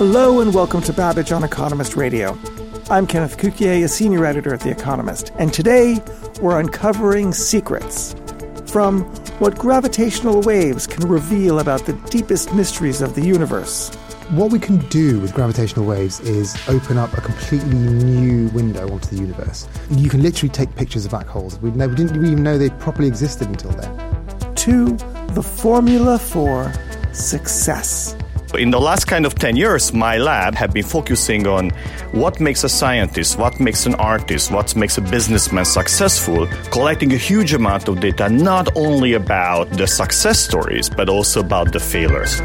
Hello and welcome to Babbage on Economist Radio. I'm Kenneth Cukier, a senior editor at The Economist, and today we're uncovering secrets from what gravitational waves can reveal about the deepest mysteries of the universe. What we can do with gravitational waves is open up a completely new window onto the universe. You can literally take pictures of black holes. We, we didn't even know they properly existed until then. To the formula for success. In the last kind of 10 years, my lab have been focusing on what makes a scientist, what makes an artist, what makes a businessman successful, collecting a huge amount of data not only about the success stories, but also about the failures.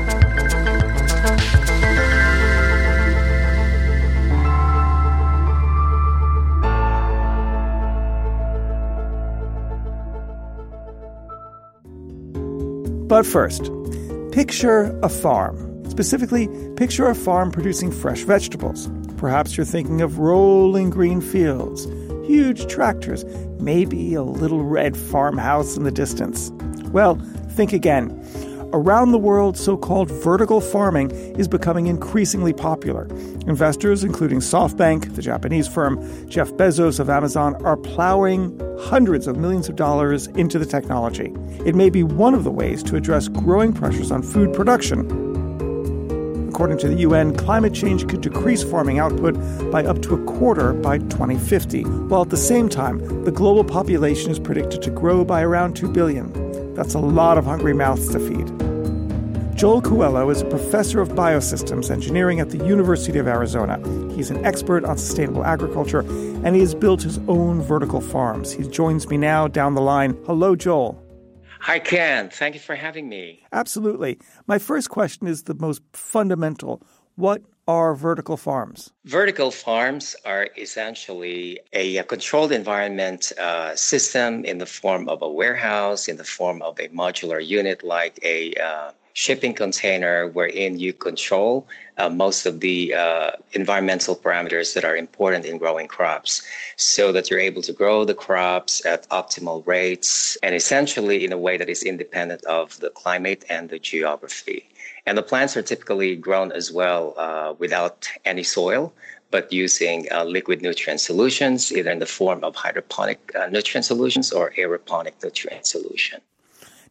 But first, picture a farm. Specifically, picture a farm producing fresh vegetables. Perhaps you're thinking of rolling green fields, huge tractors, maybe a little red farmhouse in the distance. Well, think again. Around the world, so called vertical farming is becoming increasingly popular. Investors, including SoftBank, the Japanese firm, Jeff Bezos of Amazon, are plowing hundreds of millions of dollars into the technology. It may be one of the ways to address growing pressures on food production According to the UN, climate change could decrease farming output by up to a quarter by 2050, while at the same time, the global population is predicted to grow by around 2 billion. That's a lot of hungry mouths to feed. Joel Cuello is a professor of biosystems engineering at the University of Arizona. He's an expert on sustainable agriculture, and he has built his own vertical farms. He joins me now down the line. Hello, Joel. Hi, Ken. Thank you for having me. Absolutely. My first question is the most fundamental. What are vertical farms? Vertical farms are essentially a, a controlled environment uh, system in the form of a warehouse, in the form of a modular unit like a uh, shipping container wherein you control uh, most of the uh, environmental parameters that are important in growing crops so that you're able to grow the crops at optimal rates and essentially in a way that is independent of the climate and the geography. And the plants are typically grown as well uh, without any soil but using uh, liquid nutrient solutions, either in the form of hydroponic uh, nutrient solutions or aeroponic nutrient solution.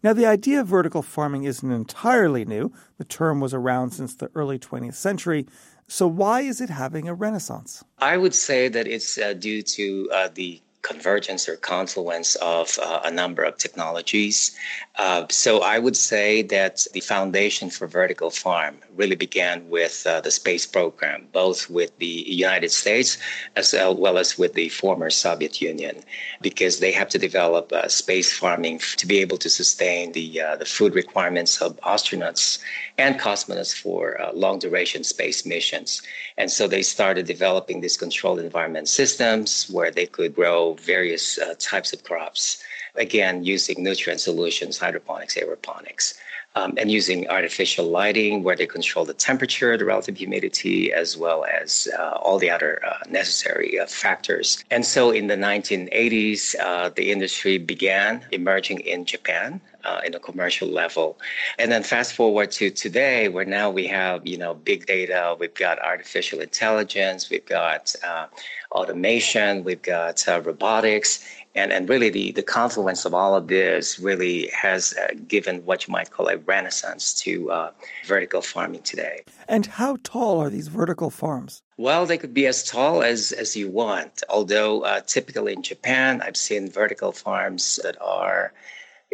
Now, the idea of vertical farming isn't entirely new. The term was around since the early 20th century. So, why is it having a renaissance? I would say that it's uh, due to uh, the convergence or confluence of uh, a number of technologies. Uh, so I would say that the foundation for vertical farm really began with uh, the space program, both with the United States as well as with the former Soviet Union, because they have to develop uh, space farming to be able to sustain the uh, the food requirements of astronauts and cosmonauts for uh, long duration space missions. And so they started developing these controlled environment systems where they could grow various uh, types of crops, again, using nutrient solutions, hydroponics, aeroponics. Um, and using artificial lighting where they control the temperature, the relative humidity, as well as uh, all the other uh, necessary uh, factors. And so in the 1980s, uh, the industry began emerging in Japan uh, in a commercial level. And then fast forward to today, where now we have you know big data, we've got artificial intelligence, we've got uh, automation, we've got uh, robotics. And, and really, the, the confluence of all of this really has uh, given what you might call a renaissance to uh, vertical farming today. And how tall are these vertical farms? Well, they could be as tall as, as you want. Although, uh, typically in Japan, I've seen vertical farms that are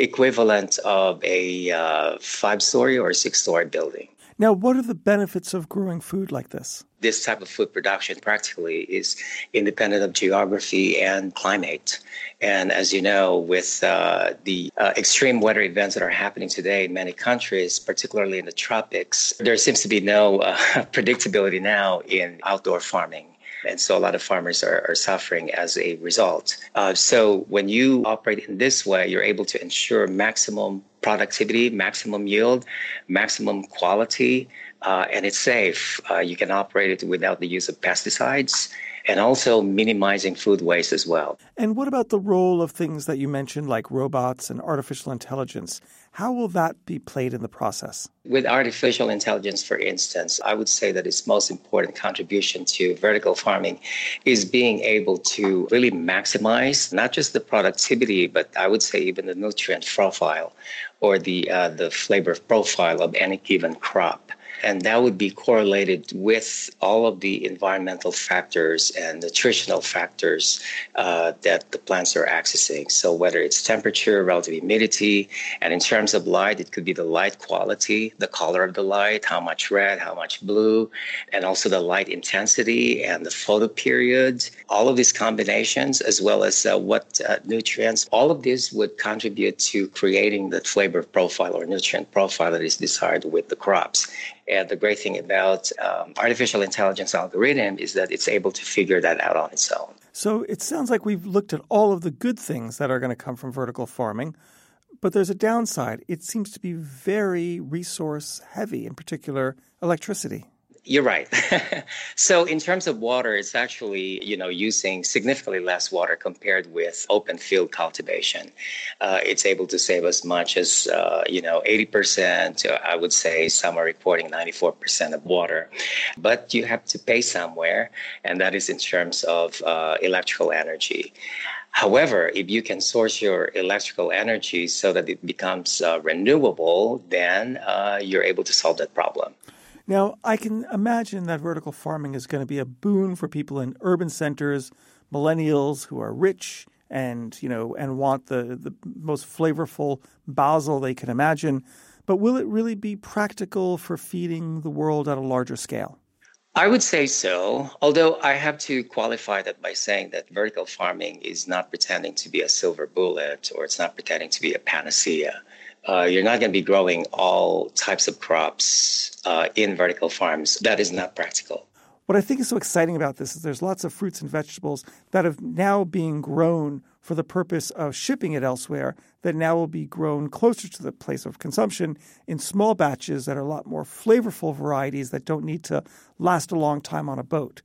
equivalent of a uh, five story or six story building. Now, what are the benefits of growing food like this? this type of food production practically is independent of geography and climate. And as you know, with uh, the uh, extreme weather events that are happening today in many countries, particularly in the tropics, there seems to be no uh, predictability now in outdoor farming. And so a lot of farmers are, are suffering as a result. Uh, so when you operate in this way, you're able to ensure maximum productivity, maximum yield, maximum quality, uh, and it's safe. Uh, you can operate it without the use of pesticides and also minimizing food waste as well. And what about the role of things that you mentioned, like robots and artificial intelligence? How will that be played in the process? With artificial intelligence, for instance, I would say that its most important contribution to vertical farming is being able to really maximize not just the productivity, but I would say even the nutrient profile or the uh, the flavor profile of any given crop and that would be correlated with all of the environmental factors and nutritional factors uh, that the plants are accessing. So whether it's temperature, relative humidity, and in terms of light, it could be the light quality, the color of the light, how much red, how much blue, and also the light intensity and the photo period. All of these combinations, as well as uh, what uh, nutrients, all of these would contribute to creating the flavor profile or nutrient profile that is desired with the crops. And the great thing about um, artificial intelligence algorithm is that it's able to figure that out on its own. So it sounds like we've looked at all of the good things that are going to come from vertical farming, but there's a downside. It seems to be very resource heavy, in particular electricity. You're right. so in terms of water, it's actually you know using significantly less water compared with open field cultivation. Uh, it's able to save as much as uh, you know 80%. I would say some are reporting 94% of water, but you have to pay somewhere, and that is in terms of uh, electrical energy. However, if you can source your electrical energy so that it becomes uh, renewable, then uh, you're able to solve that problem. Now, I can imagine that vertical farming is going to be a boon for people in urban centers, millennials who are rich and, you know, and want the, the most flavorful basil they can imagine. But will it really be practical for feeding the world at a larger scale? I would say so, although I have to qualify that by saying that vertical farming is not pretending to be a silver bullet or it's not pretending to be a panacea uh, you're not going to be growing all types of crops uh, in vertical farms. That is not practical. What I think is so exciting about this is there's lots of fruits and vegetables that have now being grown for the purpose of shipping it elsewhere that now will be grown closer to the place of consumption in small batches that are a lot more flavorful varieties that don't need to last a long time on a boat.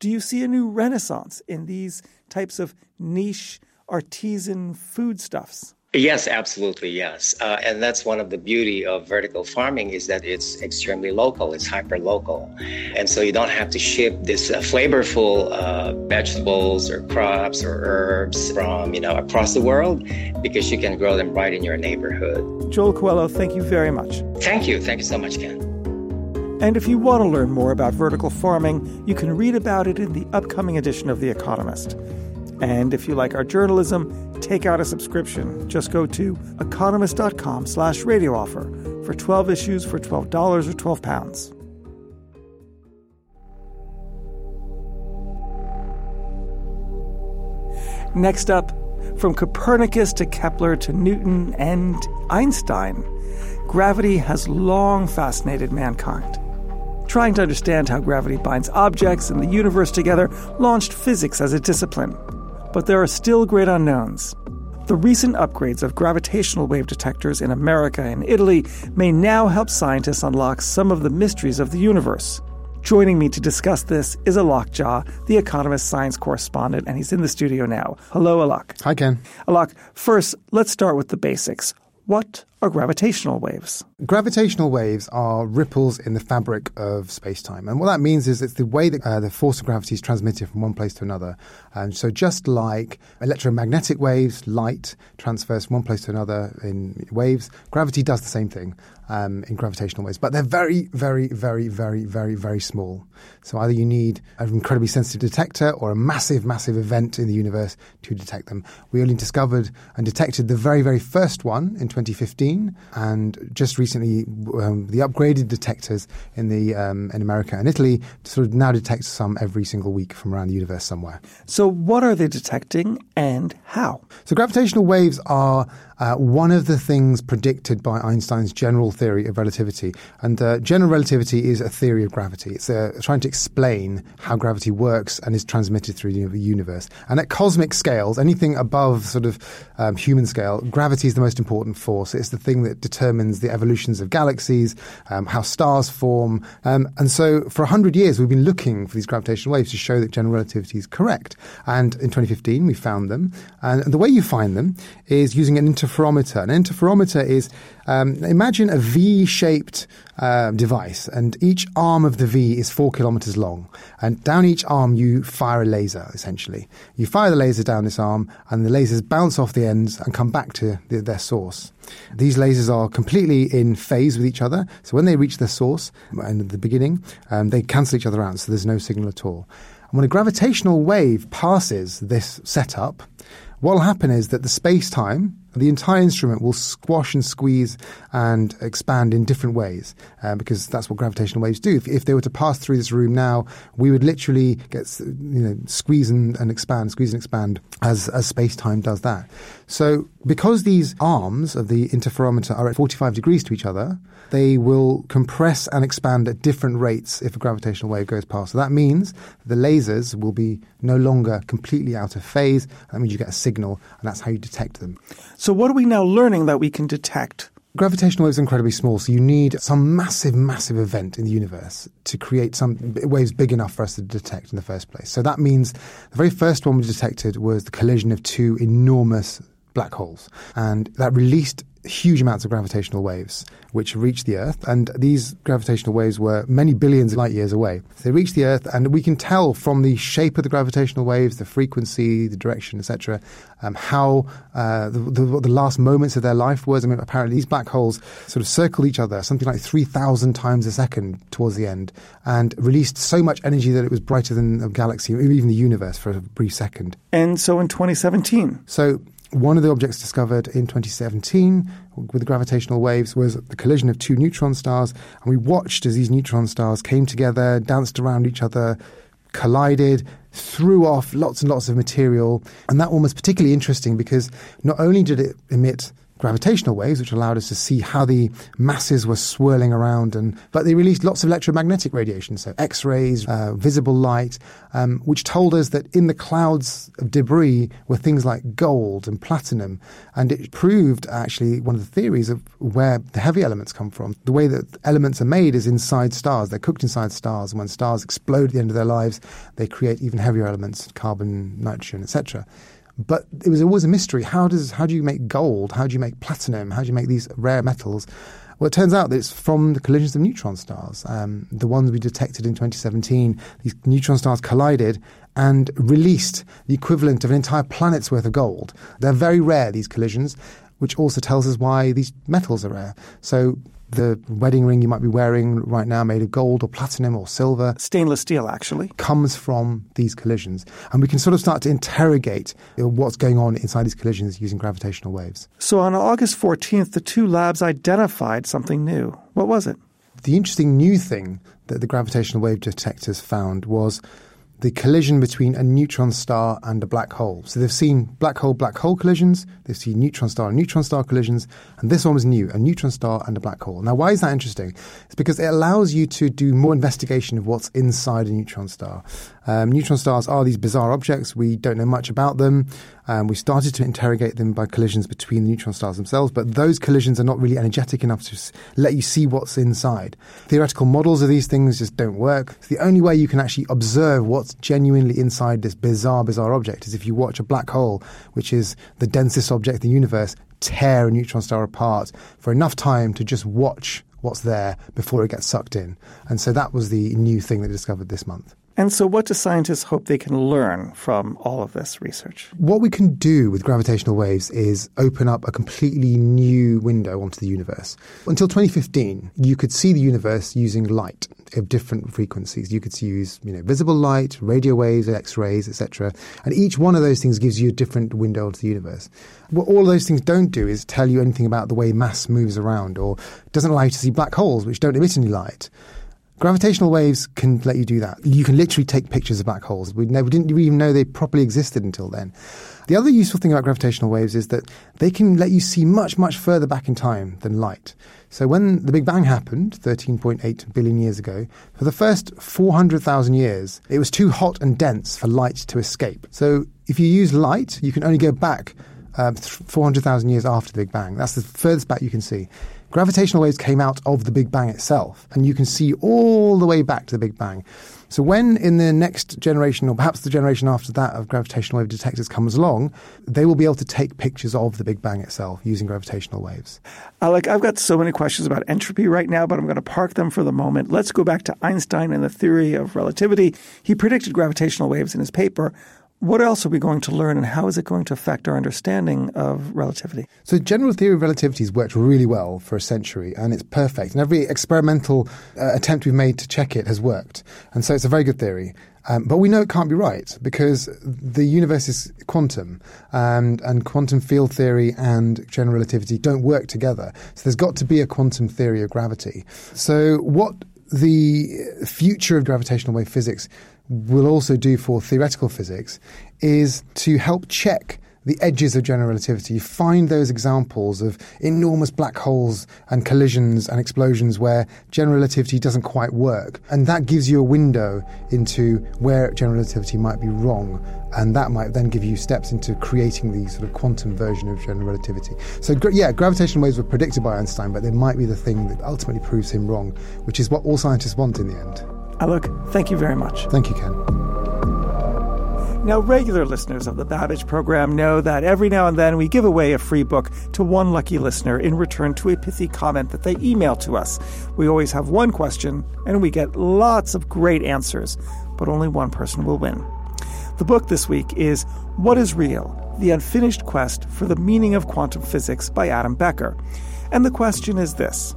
Do you see a new renaissance in these types of niche artisan foodstuffs? Yes, absolutely, yes. Uh, and that's one of the beauty of vertical farming is that it's extremely local, it's hyper local. And so you don't have to ship this uh, flavorful uh, vegetables or crops or herbs from, you know, across the world because you can grow them right in your neighborhood. Joel Cuello, thank you very much. Thank you. Thank you so much, Ken. And if you want to learn more about vertical farming, you can read about it in the upcoming edition of The Economist. And if you like our journalism, take out a subscription. Just go to economist.com slash radio offer for 12 issues for $12 or 12 pounds. Next up, from Copernicus to Kepler to Newton and Einstein, gravity has long fascinated mankind. Trying to understand how gravity binds objects in the universe together launched physics as a discipline but there are still great unknowns. The recent upgrades of gravitational wave detectors in America and Italy may now help scientists unlock some of the mysteries of the universe. Joining me to discuss this is Alok Jha, the Economist science correspondent, and he's in the studio now. Hello, Alok. Hi, Ken. Alok, first, let's start with the basics. What are gravitational waves? Gravitational waves are ripples in the fabric of space time. And what that means is it's the way that uh, the force of gravity is transmitted from one place to another. And so, just like electromagnetic waves, light transfers from one place to another in waves, gravity does the same thing um, in gravitational waves. But they're very, very, very, very, very, very small. So, either you need an incredibly sensitive detector or a massive, massive event in the universe to detect them. We only discovered and detected the very, very first one in 2015 and just recently um, the upgraded detectors in the um, in America and Italy sort of now detect some every single week from around the universe somewhere. So, what are they detecting and how? So, gravitational waves are uh, one of the things predicted by Einstein's general theory of relativity. And uh, general relativity is a theory of gravity. It's uh, trying to explain how gravity works and is transmitted through the universe. And at cosmic scales, anything above sort of um, human scale, gravity is the most important force. It's the thing that determines the evolutions of galaxies, um, how stars form. Um, and so for 100 years, we've been looking for these gravitational waves to show that general relativity is correct. And in 2015, we found them. And the way you find them is using an interferometer. An interferometer is um, imagine a V-shaped uh, device, and each arm of the V is four kilometers long. And down each arm, you fire a laser. Essentially, you fire the laser down this arm, and the lasers bounce off the ends and come back to the, their source. These lasers are completely in phase with each other, so when they reach their source in the beginning, um, they cancel each other out, so there's no signal at all. And when a gravitational wave passes this setup, what will happen is that the space time, the entire instrument will squash and squeeze and expand in different ways uh, because that's what gravitational waves do. If, if, they were to pass through this room now, we would literally get you know squeeze and, and expand, squeeze and expand as as space time does that. So because these arms of the interferometer are at 45 degrees to each other, they will compress and expand at different rates if a gravitational wave goes past. So that means the lasers will be no longer completely out of phase. That means you get a signal, and that's how you detect them. So, what are we now learning that we can detect? Gravitational waves are incredibly small, so you need some massive, massive event in the universe to create some waves big enough for us to detect in the first place. So that means the very first one we detected was the collision of two enormous black holes, and that released huge amounts of gravitational waves which reached the Earth, and these gravitational waves were many billions of light years away. So they reached the Earth, and we can tell from the shape of the gravitational waves, the frequency, the direction, etc., um, how uh, the, the, the, last moments of their life was. I mean, apparently these black holes sort of circled each other something like 3,000 times a second towards the end, and released so much energy that it was brighter than a galaxy, even the universe for a brief second. And so in 2017. So one of the objects discovered in 2017 with gravitational waves was the collision of two neutron stars, and we watched as these neutron stars came together, danced around each other, collided, threw off lots and lots of material. And that one was particularly interesting because not only did it emit gravitational waves, which allowed us to see how the masses were swirling around. And but they released lots of electromagnetic radiation, so X-rays, uh, visible light, um, which told us that in the clouds of debris were things like gold and platinum, and it proved actually one of the theories of where the heavy elements come from. The way that elements are made is inside stars; they're cooked inside stars, and when stars explode at the end of their lives, they create even heavier elements, carbon, nitrogen, etc. But it was always a mystery. How does how do you make gold? How do you make platinum? How do you make these rare metals? Well, it turns out that it's from the collisions of neutron stars. Um, the ones we detected in 2017, these neutron stars collided and released the equivalent of an entire planet's worth of gold. They're very rare, these collisions, which also tells us why these metals are rare. So the wedding ring you might be wearing right now, made of gold or platinum or silver, stainless steel actually, comes from these collisions. And we can sort of start to interrogate what's going on inside these collisions using gravitational waves. So on August 14th, the two labs identified something new. What was it? The interesting new thing that the gravitational wave detectors found was the collision between a neutron star and a black hole. So they've seen black hole black hole collisions, they've seen neutron star and neutron star collisions, and this one was new a neutron star and a black hole. Now, why is that interesting? It's because it allows you to do more investigation of what's inside a neutron star. Um, neutron stars are these bizarre objects. We don't know much about them. Um, we started to interrogate them by collisions between the neutron stars themselves, but those collisions are not really energetic enough to let you see what's inside. Theoretical models of these things just don't work. the only way you can actually observe what's genuinely inside this bizarre, bizarre object is if you watch a black hole, which is the densest object in the universe, tear a neutron star apart for enough time to just watch what's there before it gets sucked in. And so that was the new thing that they discovered this month. And so, what do scientists hope they can learn from all of this research? What we can do with gravitational waves is open up a completely new window onto the universe. Until 2015, you could see the universe using light of different frequencies. You could use, you know, visible light, radio waves, X-rays, etc. And each one of those things gives you a different window onto the universe. What all those things don't do is tell you anything about the way mass moves around, or doesn't allow you to see black holes, which don't emit any light. Gravitational waves can let you do that. You can literally take pictures of black holes. We, never, didn't even know they properly existed until then. The other useful thing about gravitational waves is that they can let you see much, much further back in time than light. So when the Big Bang happened 13.8 billion years ago, for the first 400,000 years, it was too hot and dense for light to escape. So if you use light, you can only go back um, 400,000 years after the Big Bang. That's the furthest back you can see. Gravitational waves came out of the Big Bang itself, and you can see all the way back to the Big Bang. So when in the next generation, or perhaps the generation after that of gravitational wave detectors comes along, they will be able to take pictures of the Big Bang itself using gravitational waves. Alok, I've got so many questions about entropy right now, but I'm going to park them for the moment. Let's go back to Einstein and the theory of relativity. He predicted gravitational waves in his paper. What else are we going to learn, and how is it going to affect our understanding of relativity? So, general theory of relativity has worked really well for a century, and it's perfect. And every experimental uh, attempt we've made to check it has worked. And so, it's a very good theory. Um, but we know it can't be right because the universe is quantum, and, and quantum field theory and general relativity don't work together. So, there's got to be a quantum theory of gravity. So, what the future of gravitational wave physics will also do for theoretical physics is to help check the edges of general relativity, find those examples of enormous black holes and collisions and explosions where general relativity doesn't quite work. And that gives you a window into where general relativity might be wrong. And that might then give you steps into creating the sort of quantum version of general relativity. So, yeah, gravitational waves were predicted by Einstein, but they might be the thing that ultimately proves him wrong, which is what all scientists want in the end. Uh, Alok, thank you very much. Thank you, Ken. Now, regular listeners of the Babbage program know that every now and then we give away a free book to one lucky listener in return to a pithy comment that they email to us. We always have one question, and we get lots of great answers, but only one person will win. The book this week is What is Real? The Unfinished Quest for the Meaning of Quantum Physics by Adam Becker. And the question is this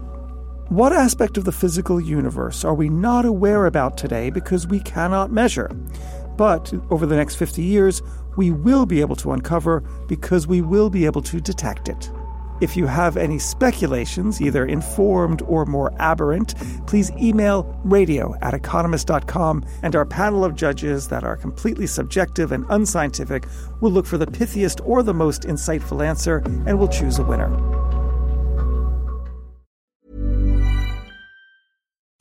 what aspect of the physical universe are we not aware about today because we cannot measure? But over the next 50 years, we will be able to uncover because we will be able to detect it. If you have any speculations, either informed or more aberrant, please email radio at economist.com, and our panel of judges that are completely subjective and unscientific will look for the pithiest or the most insightful answer and will choose a winner.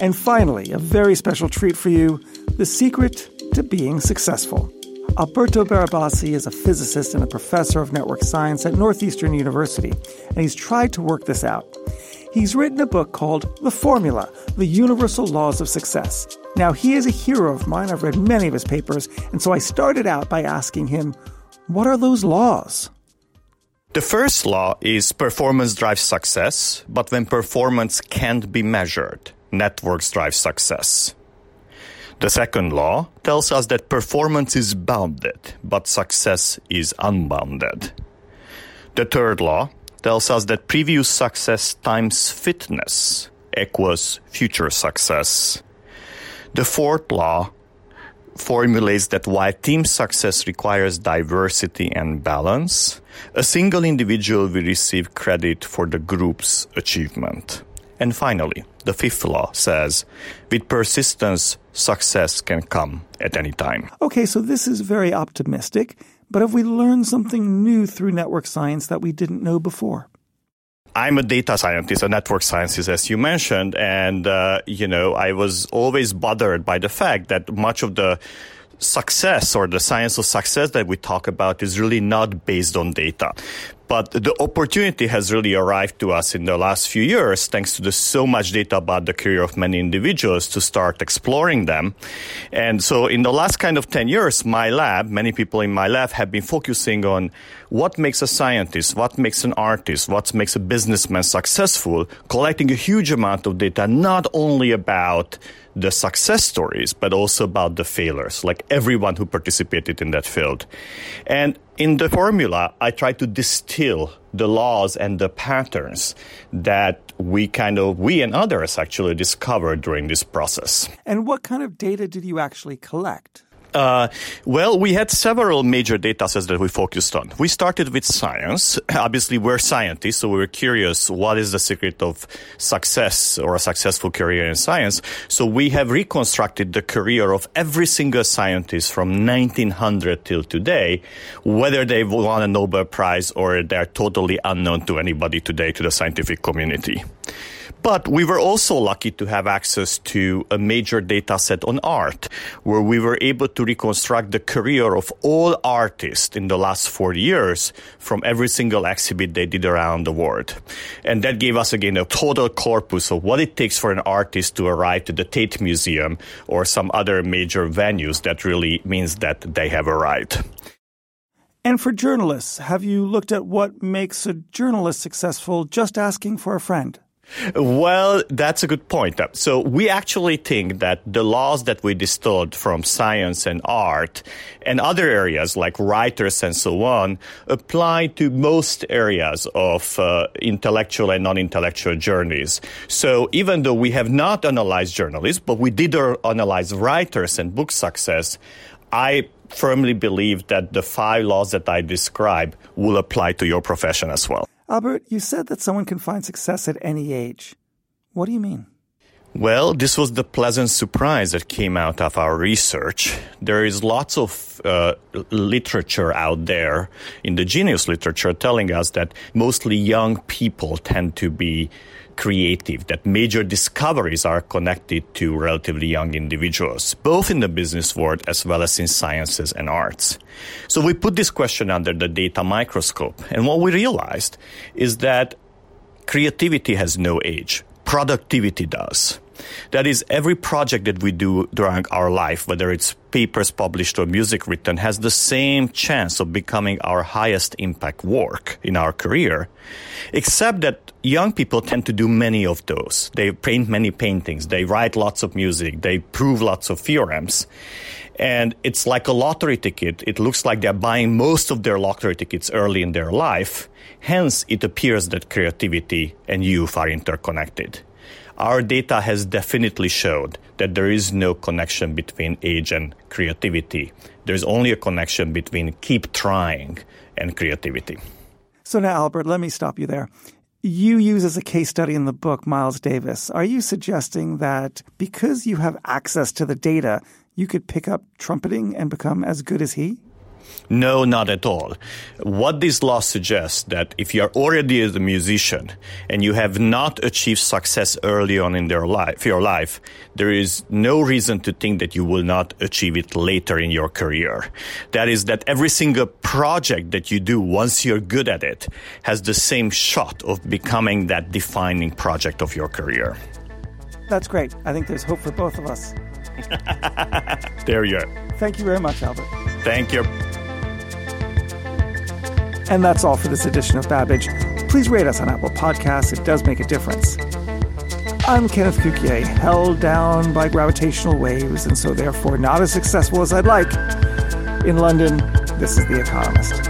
And finally, a very special treat for you the secret to being successful. Alberto Barabasi is a physicist and a professor of network science at Northeastern University, and he's tried to work this out. He's written a book called The Formula The Universal Laws of Success. Now, he is a hero of mine. I've read many of his papers, and so I started out by asking him, What are those laws? The first law is performance drives success, but when performance can't be measured, networks drive success. The second law tells us that performance is bounded, but success is unbounded. The third law tells us that previous success times fitness equals future success. The fourth law formulates that while team success requires diversity and balance, a single individual will receive credit for the group's achievement. And finally, the fifth law says, with persistence, success can come at any time. Okay, so this is very optimistic, but have we learned something new through network science that we didn't know before? I'm a data scientist, a network scientist, as you mentioned, and uh, you know I was always bothered by the fact that much of the success or the science of success that we talk about is really not based on data. But the opportunity has really arrived to us in the last few years, thanks to the so much data about the career of many individuals to start exploring them. And so in the last kind of 10 years, my lab, many people in my lab have been focusing on what makes a scientist, what makes an artist, what makes a businessman successful, collecting a huge amount of data, not only about the success stories, but also about the failures, like everyone who participated in that field. And in the formula, I try to distill the laws and the patterns that we kind of, we and others actually discovered during this process. And what kind of data did you actually collect? Uh, well, we had several major data sets that we focused on. We started with science. Obviously, we're scientists, so we were curious what is the secret of success or a successful career in science. So we have reconstructed the career of every single scientist from 1900 till today, whether they won a Nobel Prize or they're totally unknown to anybody today to the scientific community. But we were also lucky to have access to a major data set on art, where we were able to reconstruct the career of all artists in the last 40 years from every single exhibit they did around the world. And that gave us again a total corpus of what it takes for an artist to arrive to the Tate Museum or some other major venues that really means that they have arrived. And for journalists, have you looked at what makes a journalist successful just asking for a friend? Well, that's a good point. So we actually think that the laws that we distilled from science and art and other areas like writers and so on apply to most areas of uh, intellectual and non-intellectual journeys. So even though we have not analyzed journalists, but we did analyze writers and book success, I firmly believe that the five laws that I describe will apply to your profession as well. Albert, you said that someone can find success at any age. What do you mean? Well, this was the pleasant surprise that came out of our research. There is lots of uh, literature out there in the genius literature telling us that mostly young people tend to be creative, that major discoveries are connected to relatively young individuals, both in the business world as well as in sciences and arts. So we put this question under the data microscope. And what we realized is that creativity has no age. Productivity does. That is, every project that we do during our life, whether it's papers published or music written, has the same chance of becoming our highest impact work in our career, except that young people tend to do many of those. They paint many paintings, they write lots of music, they prove lots of theorems. And it's like a lottery ticket. It looks like they're buying most of their lottery tickets early in their life. Hence, it appears that creativity and youth are interconnected our data has definitely showed that there is no connection between age and creativity. There's only a connection between keep trying and creativity. So now, Albert, let me stop you there. You use as a case study in the book Miles Davis. Are you suggesting that because you have access to the data, you could pick up trumpeting and become as good as he? No, not at all. What this law suggests that if you are already a musician and you have not achieved success early on in their life, your life, there is no reason to think that you will not achieve it later in your career. That is that every single project that you do once you're good at it has the same shot of becoming that defining project of your career. That's great. I think there's hope for both of us. there you are. Thank you very much, Albert. Thank you. And that's all for this edition of Babbage. Please rate us on Apple Podcasts, it does make a difference. I'm Kenneth Cukier, held down by gravitational waves, and so therefore not as successful as I'd like. In London, this is The Economist.